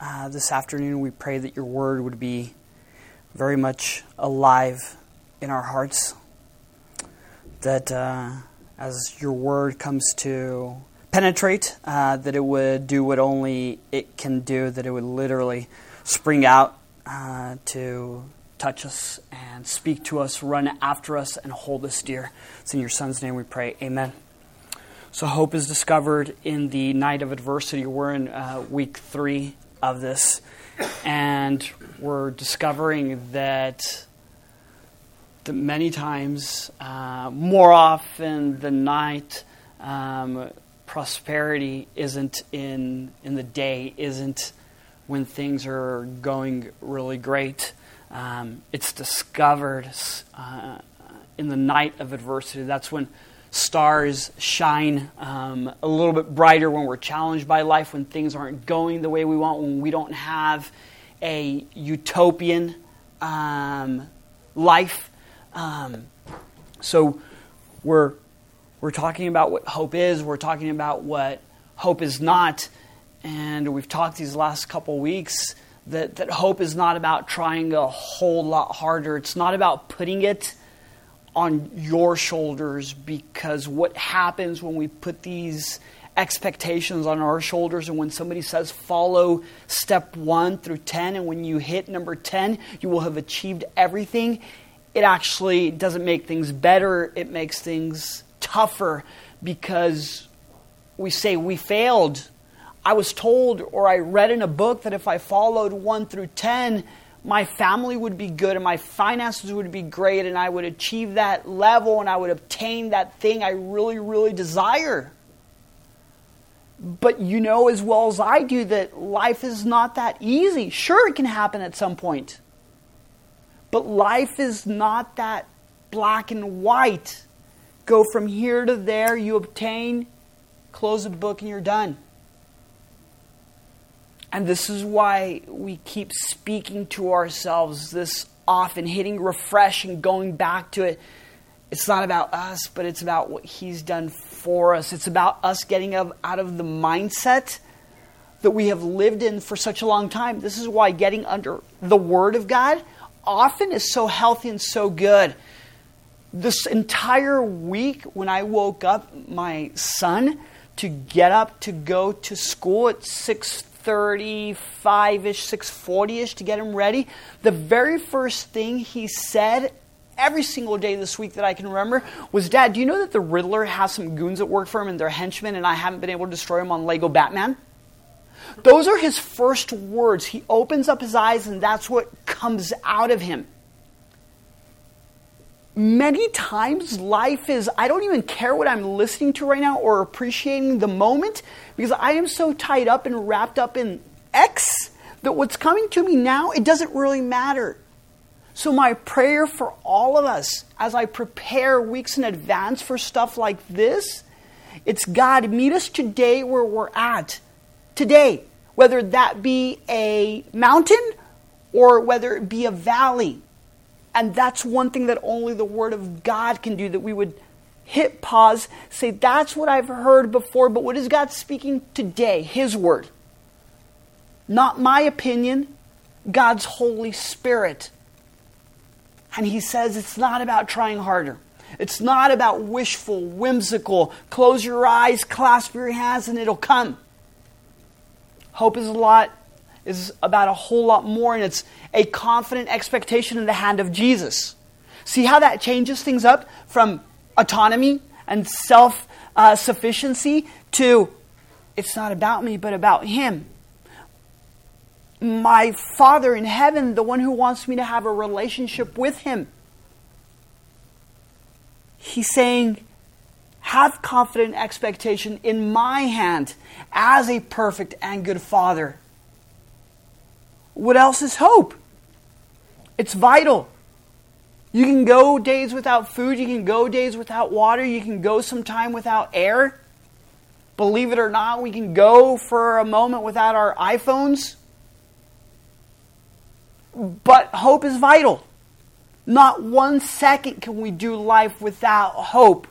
uh, this afternoon. We pray that your word would be very much alive in our hearts. That uh, as your word comes to penetrate, uh, that it would do what only it can do, that it would literally spring out uh, to touch us and speak to us, run after us, and hold us dear. It's in your Son's name we pray. Amen. So, hope is discovered in the night of adversity. We're in uh, week three of this, and we're discovering that, that many times, uh, more often than not, um, prosperity isn't in, in the day, isn't when things are going really great. Um, it's discovered uh, in the night of adversity. That's when stars shine um, a little bit brighter when we're challenged by life, when things aren't going the way we want, when we don't have a utopian um, life. Um, so we're we're talking about what hope is. We're talking about what hope is not, and we've talked these last couple weeks that that hope is not about trying a whole lot harder. It's not about putting it on your shoulders because what happens when we put these expectations on our shoulders and when somebody says follow step 1 through 10 and when you hit number 10 you will have achieved everything it actually doesn't make things better it makes things tougher because we say we failed. I was told or i read in a book that if i followed 1 through 10 my family would be good and my finances would be great and I would achieve that level and I would obtain that thing I really, really desire. But you know as well as I do that life is not that easy. Sure, it can happen at some point. But life is not that black and white. Go from here to there, you obtain, close the book, and you're done. And this is why we keep speaking to ourselves this often, hitting refresh and going back to it. It's not about us, but it's about what He's done for us. It's about us getting out of the mindset that we have lived in for such a long time. This is why getting under the Word of God often is so healthy and so good. This entire week, when I woke up my son to get up to go to school at 6 635-ish, 640-ish to get him ready. The very first thing he said every single day this week that I can remember was, Dad, do you know that the Riddler has some goons that work for him and they're henchmen and I haven't been able to destroy them on Lego Batman? Those are his first words. He opens up his eyes and that's what comes out of him many times life is, I don't even care what I'm listening to right now or appreciating the moment because I am so tied up and wrapped up in X that what's coming to me now, it doesn't really matter. So, my prayer for all of us as I prepare weeks in advance for stuff like this, it's God, meet us today where we're at. Today, whether that be a mountain or whether it be a valley. And that's one thing that only the Word of God can do, that we would hit pause, say, That's what I've heard before, but what is God speaking today? His Word. Not my opinion, God's Holy Spirit. And He says it's not about trying harder. It's not about wishful, whimsical, close your eyes, clasp your hands, and it'll come. Hope is a lot is about a whole lot more, and it's a confident expectation in the hand of Jesus. See how that changes things up from autonomy and self uh, sufficiency to it's not about me, but about Him. My Father in heaven, the one who wants me to have a relationship with Him. He's saying, have confident expectation in my hand as a perfect and good Father. What else is hope? It's vital. You can go days without food, you can go days without water, you can go some time without air. Believe it or not, we can go for a moment without our iPhones. But hope is vital. Not one second can we do life without hope,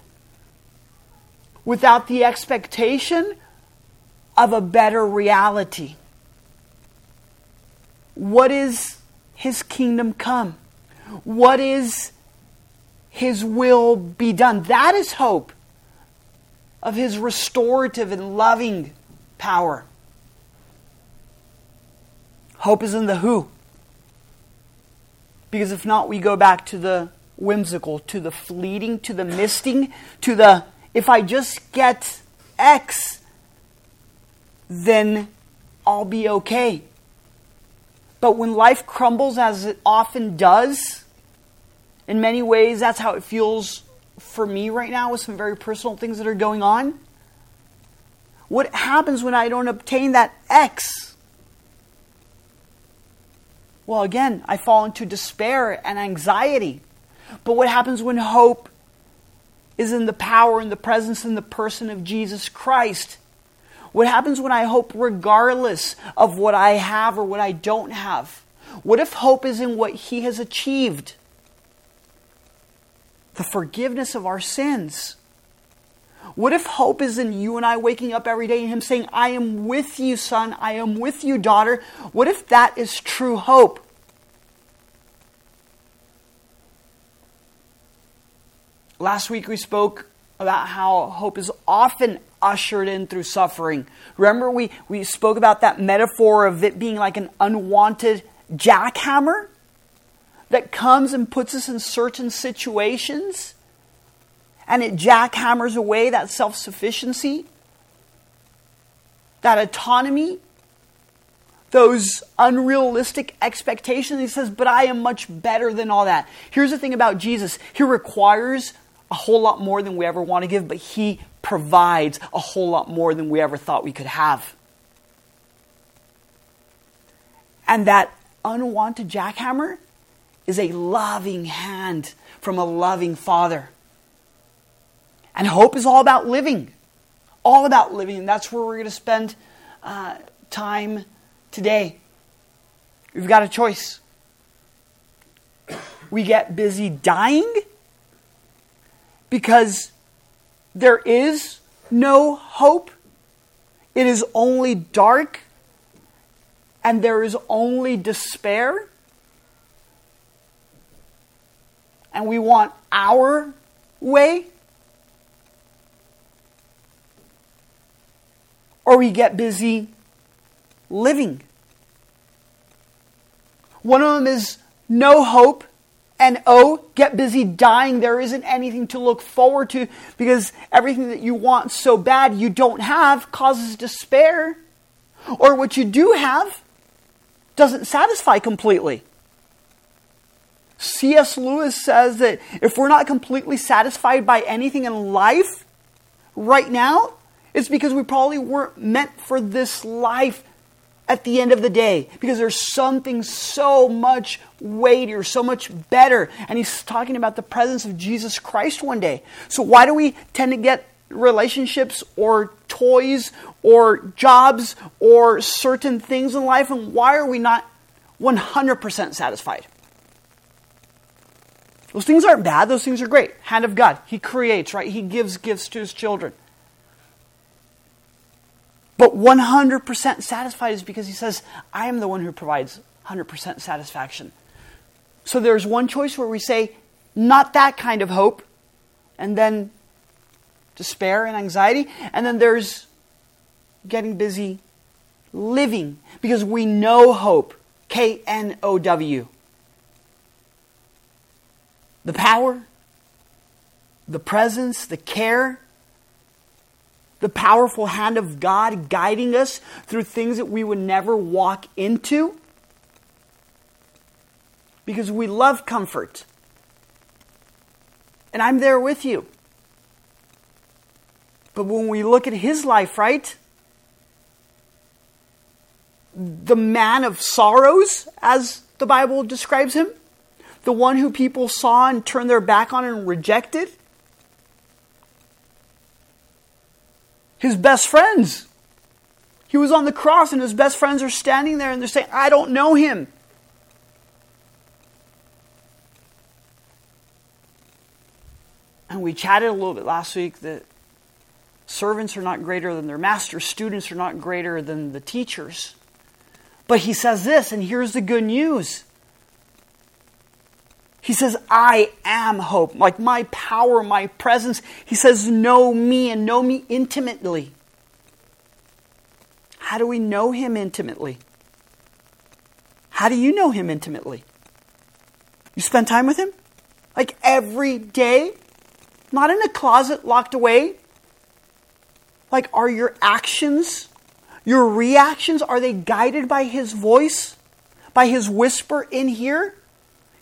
without the expectation of a better reality. What is his kingdom come? What is his will be done? That is hope of his restorative and loving power. Hope is in the who. Because if not, we go back to the whimsical, to the fleeting, to the misting, to the if I just get X, then I'll be okay. But when life crumbles, as it often does, in many ways, that's how it feels for me right now with some very personal things that are going on. What happens when I don't obtain that X? Well, again, I fall into despair and anxiety. But what happens when hope is in the power and the presence and the person of Jesus Christ? What happens when I hope regardless of what I have or what I don't have? What if hope is in what He has achieved? The forgiveness of our sins. What if hope is in you and I waking up every day and Him saying, I am with you, son, I am with you, daughter? What if that is true hope? Last week we spoke about how hope is often ushered in through suffering. Remember, we, we spoke about that metaphor of it being like an unwanted jackhammer that comes and puts us in certain situations and it jackhammers away that self sufficiency, that autonomy, those unrealistic expectations. He says, But I am much better than all that. Here's the thing about Jesus He requires a whole lot more than we ever want to give, but He provides a whole lot more than we ever thought we could have. And that unwanted jackhammer is a loving hand from a loving Father. And hope is all about living, all about living. And that's where we're going to spend uh, time today. We've got a choice. We get busy dying because there is no hope. It is only dark and there is only despair. And we want our way. Or we get busy living. One of them is no hope and oh, get busy dying. There isn't anything to look forward to because everything that you want so bad you don't have causes despair. Or what you do have doesn't satisfy completely. C.S. Lewis says that if we're not completely satisfied by anything in life right now, it's because we probably weren't meant for this life at the end of the day because there's something so much weightier, so much better. And he's talking about the presence of Jesus Christ one day. So, why do we tend to get relationships or toys or jobs or certain things in life? And why are we not 100% satisfied? Those things aren't bad, those things are great. Hand of God. He creates, right? He gives gifts to his children. But 100% satisfied is because he says, I am the one who provides 100% satisfaction. So there's one choice where we say, not that kind of hope, and then despair and anxiety. And then there's getting busy living because we know hope. K N O W. The power, the presence, the care, the powerful hand of God guiding us through things that we would never walk into because we love comfort. And I'm there with you. But when we look at his life, right? The man of sorrows, as the Bible describes him, the one who people saw and turned their back on and rejected. His best friends. He was on the cross, and his best friends are standing there and they're saying, I don't know him. And we chatted a little bit last week that servants are not greater than their masters, students are not greater than the teachers. But he says this, and here's the good news. He says, I am hope. Like my power, my presence. He says, Know me and know me intimately. How do we know him intimately? How do you know him intimately? You spend time with him? Like every day? Not in a closet locked away? Like, are your actions, your reactions, are they guided by his voice? By his whisper in here?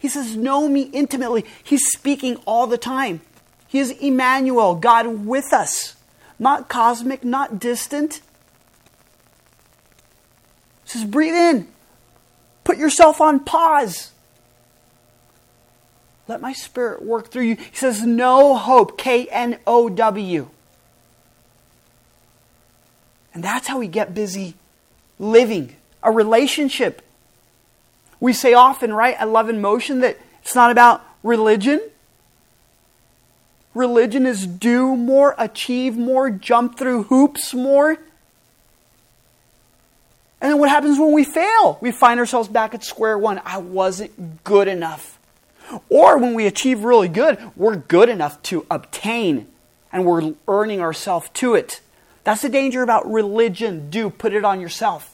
He says, Know me intimately. He's speaking all the time. He is Emmanuel, God with us. Not cosmic, not distant. He says, Breathe in. Put yourself on pause. Let my spirit work through you. He says, Know hope. K N O W. And that's how we get busy living a relationship. We say often, right, at Love in Motion, that it's not about religion. Religion is do more, achieve more, jump through hoops more. And then what happens when we fail? We find ourselves back at square one. I wasn't good enough. Or when we achieve really good, we're good enough to obtain and we're earning ourselves to it. That's the danger about religion. Do put it on yourself.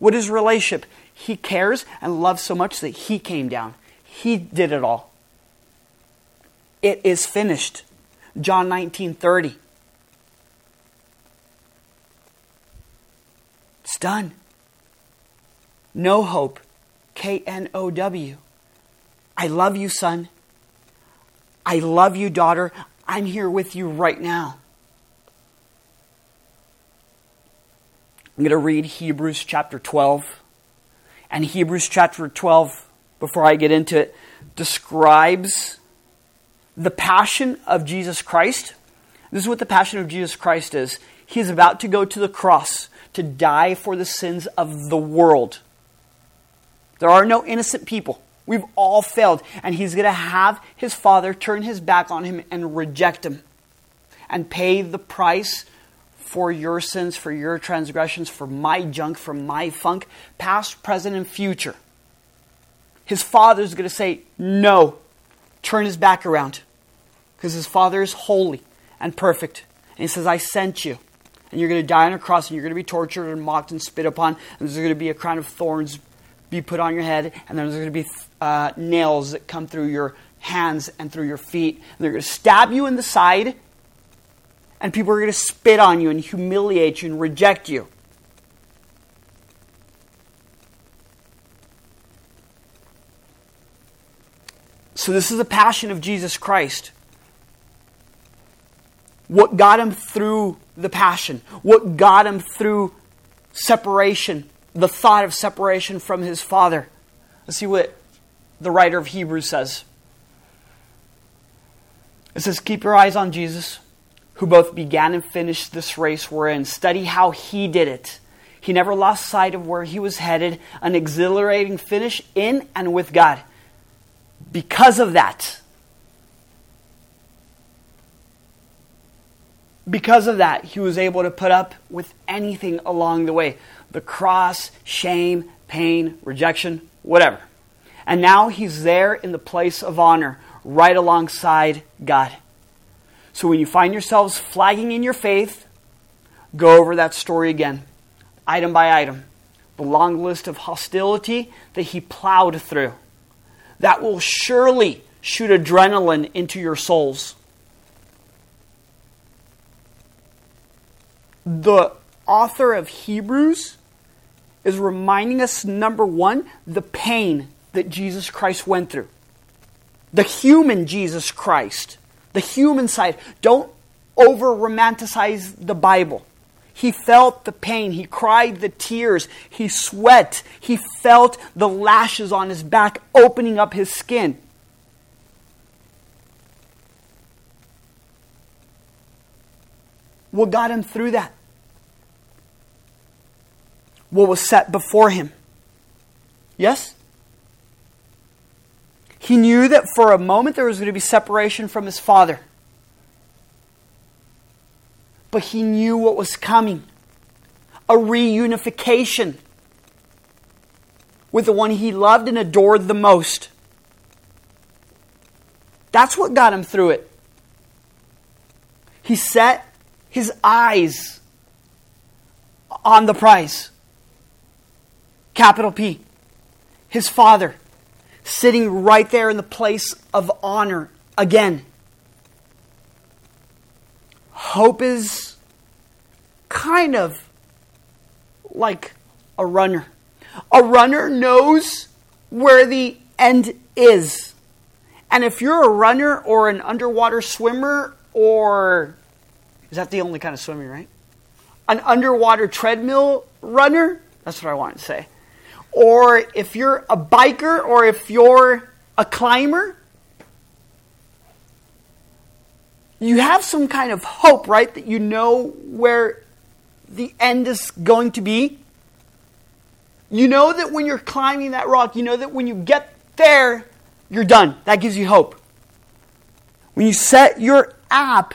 What is relationship? He cares and loves so much that he came down. He did it all. It is finished. John 19 30. It's done. Know hope. K N O W. I love you, son. I love you, daughter. I'm here with you right now. I'm going to read Hebrews chapter 12. And Hebrews chapter 12, before I get into it, describes the passion of Jesus Christ. This is what the passion of Jesus Christ is. He is about to go to the cross to die for the sins of the world. There are no innocent people. We've all failed. And he's going to have his father turn his back on him and reject him and pay the price for your sins, for your transgressions, for my junk, for my funk, past, present, and future. His father's going to say, No, turn his back around. Because his father is holy and perfect. And he says, I sent you. And you're going to die on a cross, and you're going to be tortured and mocked and spit upon, and there's going to be a crown of thorns be put on your head, and there's going to be uh, nails that come through your hands and through your feet. And they're going to stab you in the side, and people are going to spit on you and humiliate you and reject you. So, this is the passion of Jesus Christ. What got him through the passion, what got him through separation the thought of separation from his father. Let's see what the writer of Hebrews says. It says, Keep your eyes on Jesus, who both began and finished this race we're in. Study how he did it. He never lost sight of where he was headed, an exhilarating finish in and with God. Because of that, because of that, he was able to put up with anything along the way the cross, shame, pain, rejection, whatever. And now he's there in the place of honor, right alongside God. So when you find yourselves flagging in your faith, go over that story again, item by item. The long list of hostility that he plowed through. That will surely shoot adrenaline into your souls. The author of Hebrews is reminding us number one, the pain that Jesus Christ went through. The human Jesus Christ, the human side. Don't over romanticize the Bible. He felt the pain. He cried the tears. He sweat. He felt the lashes on his back opening up his skin. What got him through that? what was set before him. Yes? He knew that for a moment there was going to be separation from his father. But he knew what was coming a reunification. with the one he loved and adored the most. That's what got him through it. He set his eyes on the prize. Capital P. His father sitting right there in the place of honor again. Hope is kind of like a runner. A runner knows where the end is. And if you're a runner or an underwater swimmer, or is that the only kind of swimming, right? An underwater treadmill runner, that's what I want to say. Or if you're a biker or if you're a climber, you have some kind of hope, right? That you know where the end is going to be. You know that when you're climbing that rock, you know that when you get there, you're done. That gives you hope. When you set your app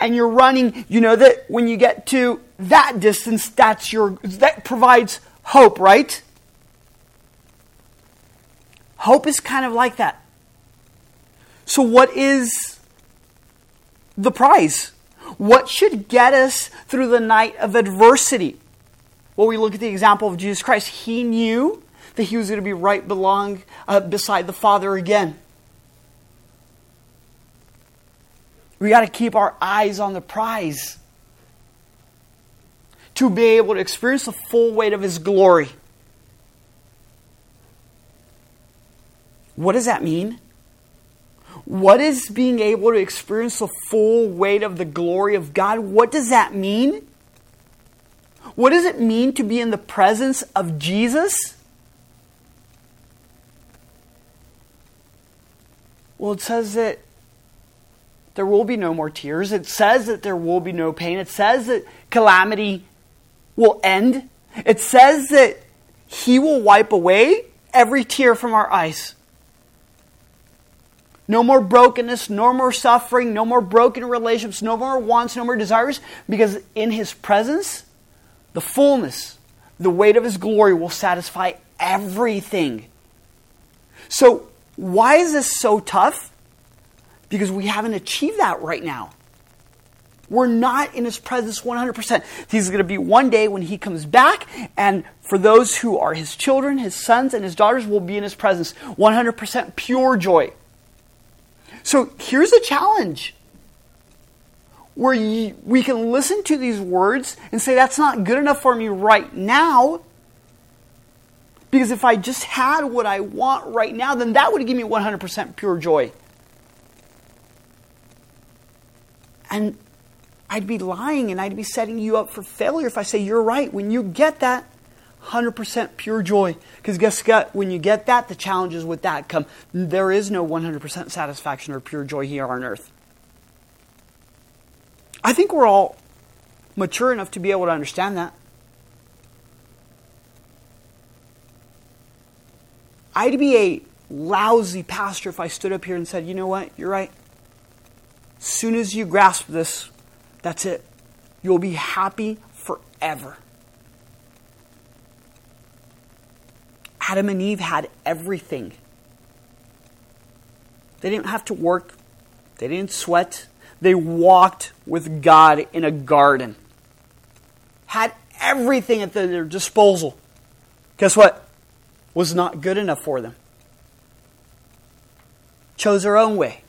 and you're running, you know that when you get to that distance, that's your that provides hope, right? Hope is kind of like that. So what is the prize? What should get us through the night of adversity? Well, we look at the example of Jesus Christ. He knew that he was going to be right belong, uh, beside the Father again. We got to keep our eyes on the prize to be able to experience the full weight of His glory. What does that mean? What is being able to experience the full weight of the glory of God? What does that mean? What does it mean to be in the presence of Jesus? Well, it says that there will be no more tears. It says that there will be no pain. It says that calamity will end. It says that He will wipe away every tear from our eyes. No more brokenness, no more suffering, no more broken relationships, no more wants, no more desires, because in His presence, the fullness, the weight of His glory will satisfy everything. So, why is this so tough? Because we haven't achieved that right now. We're not in his presence 100%. He's going to be one day when he comes back, and for those who are his children, his sons, and his daughters will be in his presence 100% pure joy. So here's a challenge where we can listen to these words and say, that's not good enough for me right now. Because if I just had what I want right now, then that would give me 100% pure joy. And I'd be lying and I'd be setting you up for failure if I say you're right. When you get that, 100% pure joy. Because guess what? When you get that, the challenges with that come. There is no 100% satisfaction or pure joy here on earth. I think we're all mature enough to be able to understand that. I'd be a lousy pastor if I stood up here and said, you know what, you're right. As soon as you grasp this, that's it. You'll be happy forever. Adam and Eve had everything. They didn't have to work, they didn't sweat. They walked with God in a garden, had everything at their disposal. Guess what? Was not good enough for them. Chose their own way.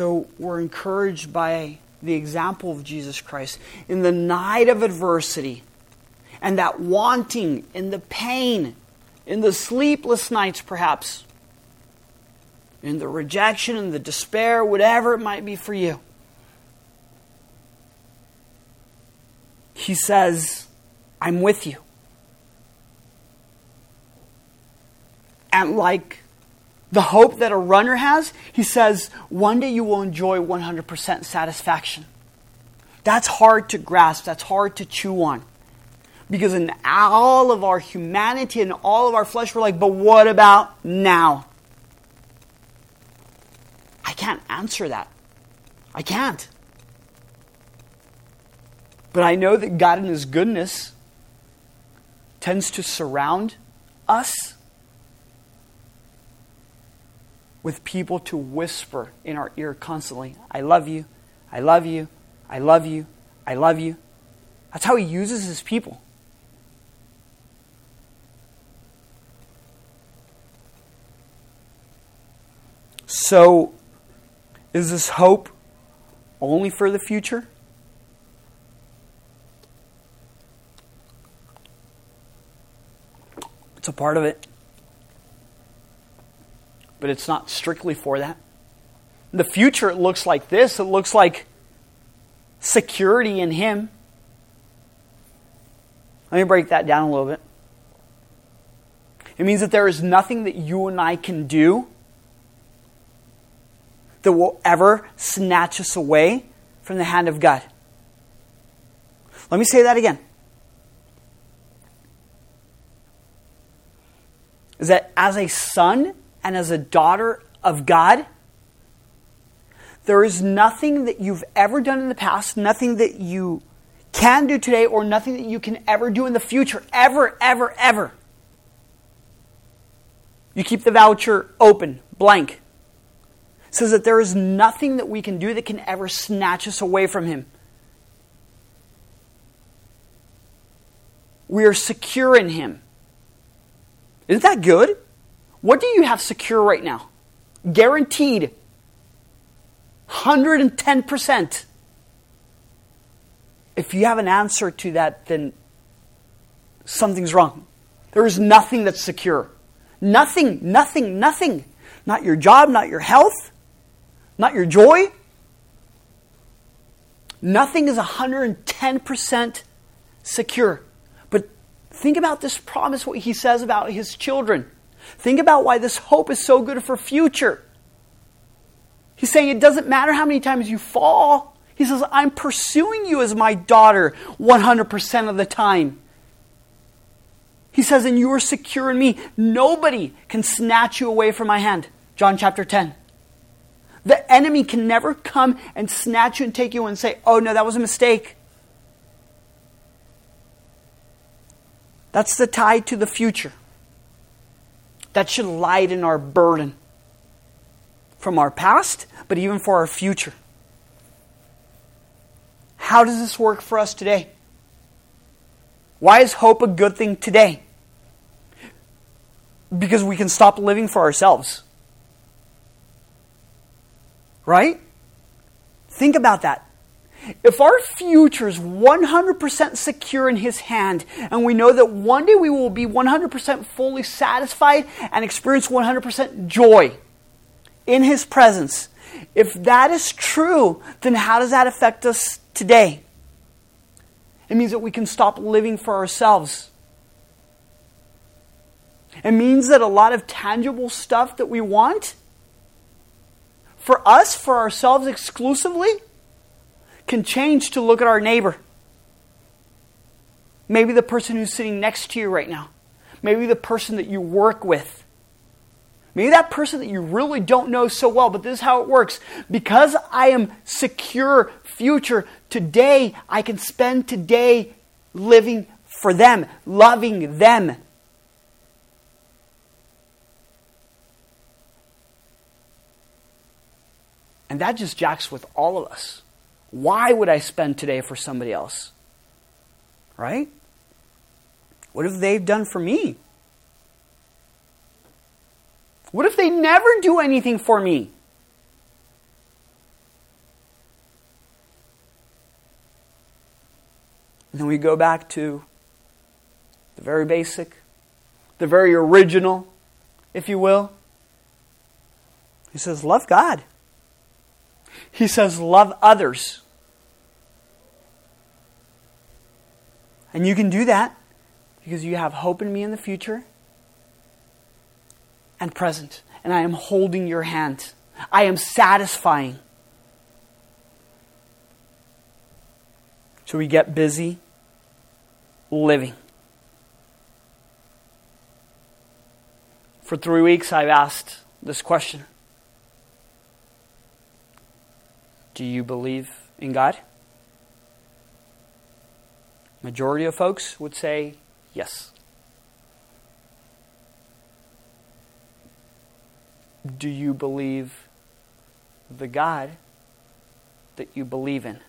So we're encouraged by the example of Jesus Christ in the night of adversity and that wanting in the pain, in the sleepless nights, perhaps, in the rejection and the despair, whatever it might be for you. He says, I'm with you. And like the hope that a runner has, he says, one day you will enjoy 100% satisfaction. That's hard to grasp, that's hard to chew on. Because in all of our humanity and all of our flesh, we're like, but what about now? I can't answer that. I can't. But I know that God, in His goodness, tends to surround us with people to whisper in our ear constantly, I love you, I love you, I love you, I love you. That's how He uses His people. So, is this hope only for the future? It's a part of it. But it's not strictly for that. In the future, it looks like this it looks like security in Him. Let me break that down a little bit. It means that there is nothing that you and I can do that will ever snatch us away from the hand of God. Let me say that again. Is that as a son and as a daughter of God, there is nothing that you've ever done in the past, nothing that you can do today, or nothing that you can ever do in the future. Ever, ever, ever. You keep the voucher open, blank says that there is nothing that we can do that can ever snatch us away from Him. We are secure in Him. Isn't that good? What do you have secure right now? Guaranteed. 110%. If you have an answer to that, then something's wrong. There is nothing that's secure. Nothing, nothing, nothing. Not your job, not your health, not your joy. Nothing is 110% secure. But think about this promise, what he says about his children. Think about why this hope is so good for future. He's saying it doesn't matter how many times you fall. He says, I'm pursuing you as my daughter 100% of the time. He says, and you are secure in me. Nobody can snatch you away from my hand. John chapter 10. The enemy can never come and snatch you and take you and say, oh no, that was a mistake. That's the tie to the future. That should lighten our burden from our past, but even for our future. How does this work for us today? Why is hope a good thing today? Because we can stop living for ourselves. Right? Think about that. If our future is 100% secure in His hand, and we know that one day we will be 100% fully satisfied and experience 100% joy in His presence, if that is true, then how does that affect us today? It means that we can stop living for ourselves. It means that a lot of tangible stuff that we want for us, for ourselves exclusively, can change to look at our neighbor. Maybe the person who's sitting next to you right now. Maybe the person that you work with. Maybe that person that you really don't know so well, but this is how it works. Because I am secure future, today I can spend today living for them, loving them. And that just jacks with all of us. Why would I spend today for somebody else? Right? What have they done for me? What if they never do anything for me? And then we go back to the very basic, the very original, if you will. He says, Love God. He says, love others. And you can do that because you have hope in me in the future and present. And I am holding your hand. I am satisfying. So we get busy living. For three weeks, I've asked this question Do you believe in God? Majority of folks would say yes. Do you believe the God that you believe in?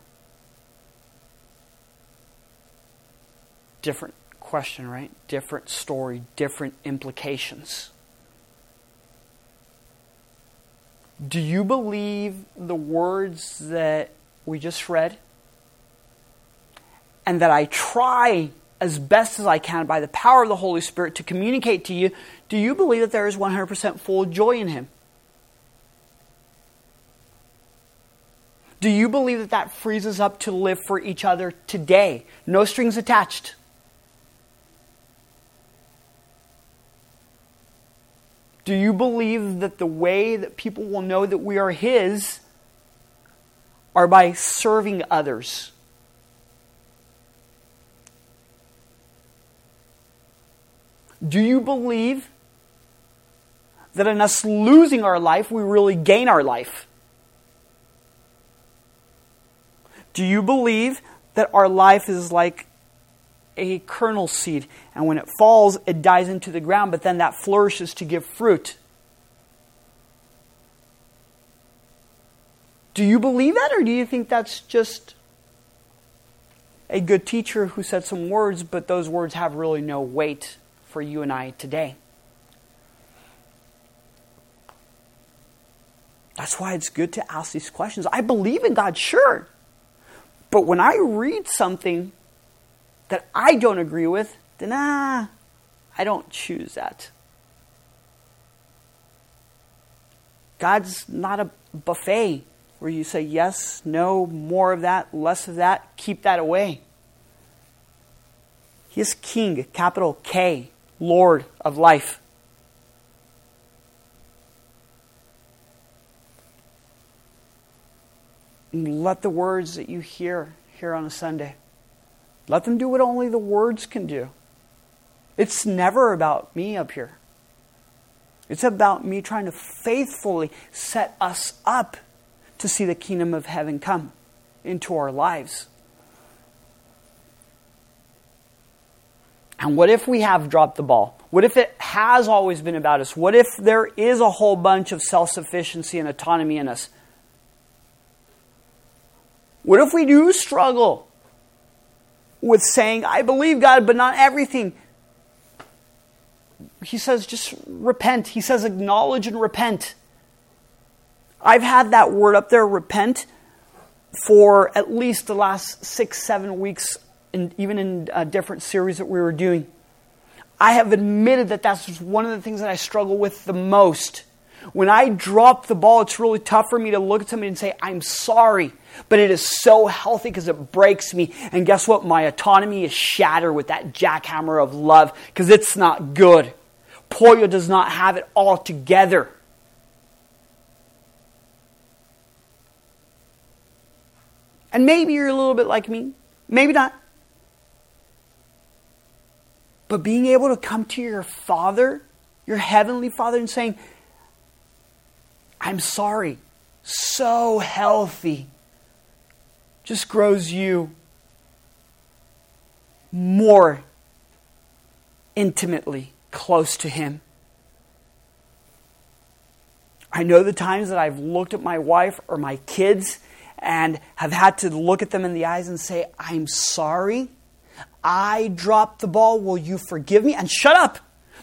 Different question, right? Different story, different implications. Do you believe the words that we just read? And that I try as best as I can by the power of the Holy Spirit to communicate to you, do you believe that there is 100% full joy in Him? Do you believe that that frees us up to live for each other today? No strings attached. Do you believe that the way that people will know that we are His are by serving others? Do you believe that in us losing our life, we really gain our life? Do you believe that our life is like a kernel seed, and when it falls, it dies into the ground, but then that flourishes to give fruit? Do you believe that, or do you think that's just a good teacher who said some words, but those words have really no weight for you and I today? That's why it's good to ask these questions. I believe in God, sure. But when I read something that I don't agree with, then ah, I don't choose that. God's not a buffet where you say yes, no, more of that, less of that, keep that away. He is King, capital K, Lord of life. let the words that you hear here on a Sunday, let them do what only the words can do. It's never about me up here. It's about me trying to faithfully set us up to see the kingdom of heaven come into our lives. And what if we have dropped the ball? What if it has always been about us? What if there is a whole bunch of self sufficiency and autonomy in us? What if we do struggle with saying, I believe God, but not everything? He says, just repent. He says, acknowledge and repent. I've had that word up there, repent, for at least the last six, seven weeks, and even in a different series that we were doing. I have admitted that that's one of the things that I struggle with the most. When I drop the ball, it's really tough for me to look at somebody and say, I'm sorry. But it is so healthy because it breaks me. And guess what? My autonomy is shattered with that jackhammer of love because it's not good. Pollo does not have it all together. And maybe you're a little bit like me, maybe not. But being able to come to your Father, your Heavenly Father, and saying, I'm sorry, so healthy, just grows you more intimately close to Him. I know the times that I've looked at my wife or my kids and have had to look at them in the eyes and say, I'm sorry. I dropped the ball. Will you forgive me? And shut up.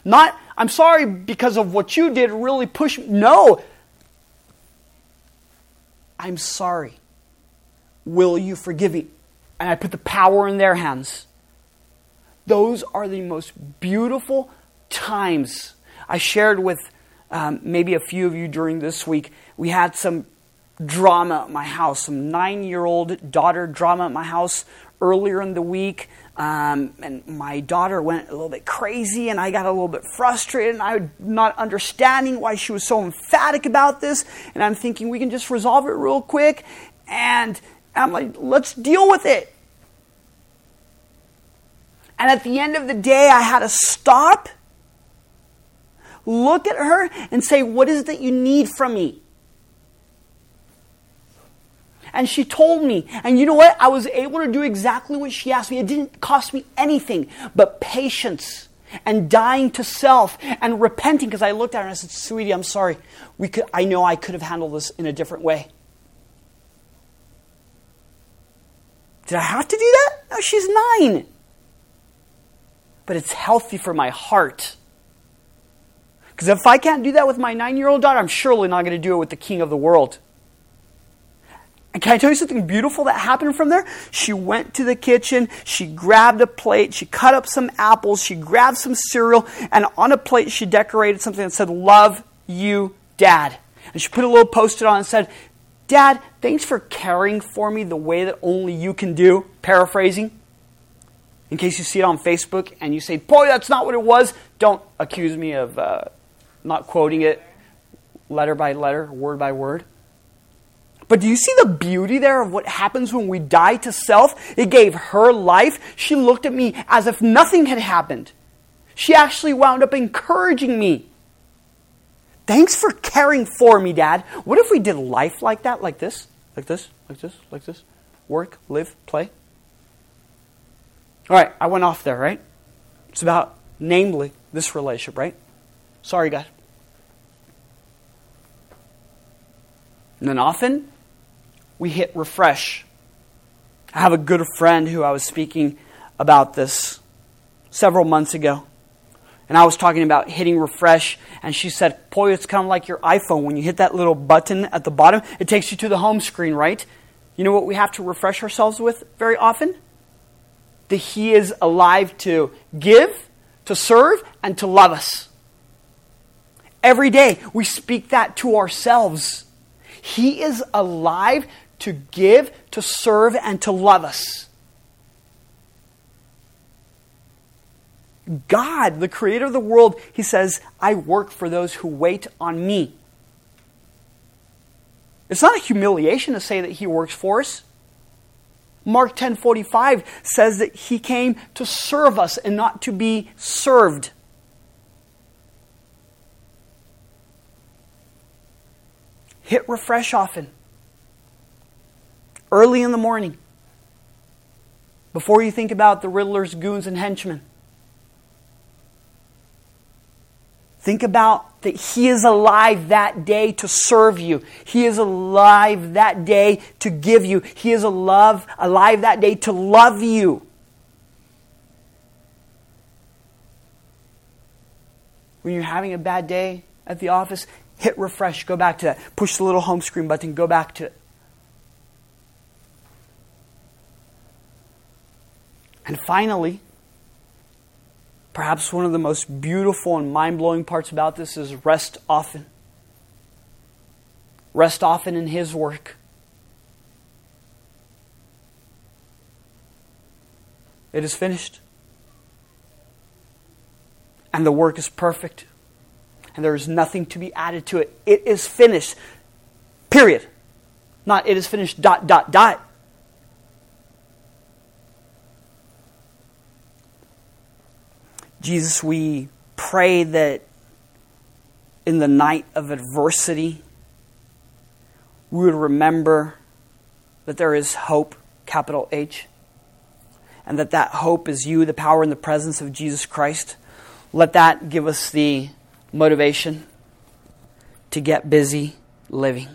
Not, I'm sorry because of what you did really push me. No. I'm sorry. Will you forgive me? And I put the power in their hands. Those are the most beautiful times. I shared with um, maybe a few of you during this week. We had some drama at my house, some nine year old daughter drama at my house earlier in the week. Um, and my daughter went a little bit crazy, and I got a little bit frustrated, and I was not understanding why she was so emphatic about this. And I'm thinking we can just resolve it real quick. And I'm like, let's deal with it. And at the end of the day, I had to stop, look at her, and say, What is it that you need from me? And she told me. And you know what? I was able to do exactly what she asked me. It didn't cost me anything but patience and dying to self and repenting because I looked at her and I said, Sweetie, I'm sorry. We could, I know I could have handled this in a different way. Did I have to do that? No, she's nine. But it's healthy for my heart. Because if I can't do that with my nine year old daughter, I'm surely not going to do it with the king of the world. And can I tell you something beautiful that happened from there? She went to the kitchen, she grabbed a plate, she cut up some apples, she grabbed some cereal, and on a plate she decorated something that said, Love you, Dad. And she put a little post it on and said, Dad, thanks for caring for me the way that only you can do. Paraphrasing. In case you see it on Facebook and you say, Boy, that's not what it was, don't accuse me of uh, not quoting it letter by letter, word by word. But do you see the beauty there of what happens when we die to self? It gave her life. She looked at me as if nothing had happened. She actually wound up encouraging me. Thanks for caring for me, Dad. What if we did life like that? Like this? Like this? Like this? Like this? Work, live, play? All right, I went off there, right? It's about, namely, this relationship, right? Sorry, God. And then often, we hit refresh. I have a good friend who I was speaking about this several months ago. And I was talking about hitting refresh, and she said, Boy, it's kind of like your iPhone. When you hit that little button at the bottom, it takes you to the home screen, right? You know what we have to refresh ourselves with very often? That He is alive to give, to serve, and to love us. Every day, we speak that to ourselves. He is alive to give, to serve, and to love us. God, the creator of the world, he says, I work for those who wait on me. It's not a humiliation to say that he works for us. Mark 10:45 says that he came to serve us and not to be served. Hit refresh often early in the morning before you think about the Riddler's goons and henchmen. Think about that He is alive that day to serve you. He is alive that day to give you. He is alive, alive that day to love you. When you're having a bad day at the office, hit refresh, go back to that. Push the little home screen button, go back to it. And finally, perhaps one of the most beautiful and mind blowing parts about this is rest often. Rest often in His work. It is finished. And the work is perfect. And there is nothing to be added to it. It is finished. Period. Not it is finished, dot, dot, dot. Jesus, we pray that in the night of adversity, we would remember that there is hope, capital H, and that that hope is you, the power and the presence of Jesus Christ. Let that give us the motivation to get busy living.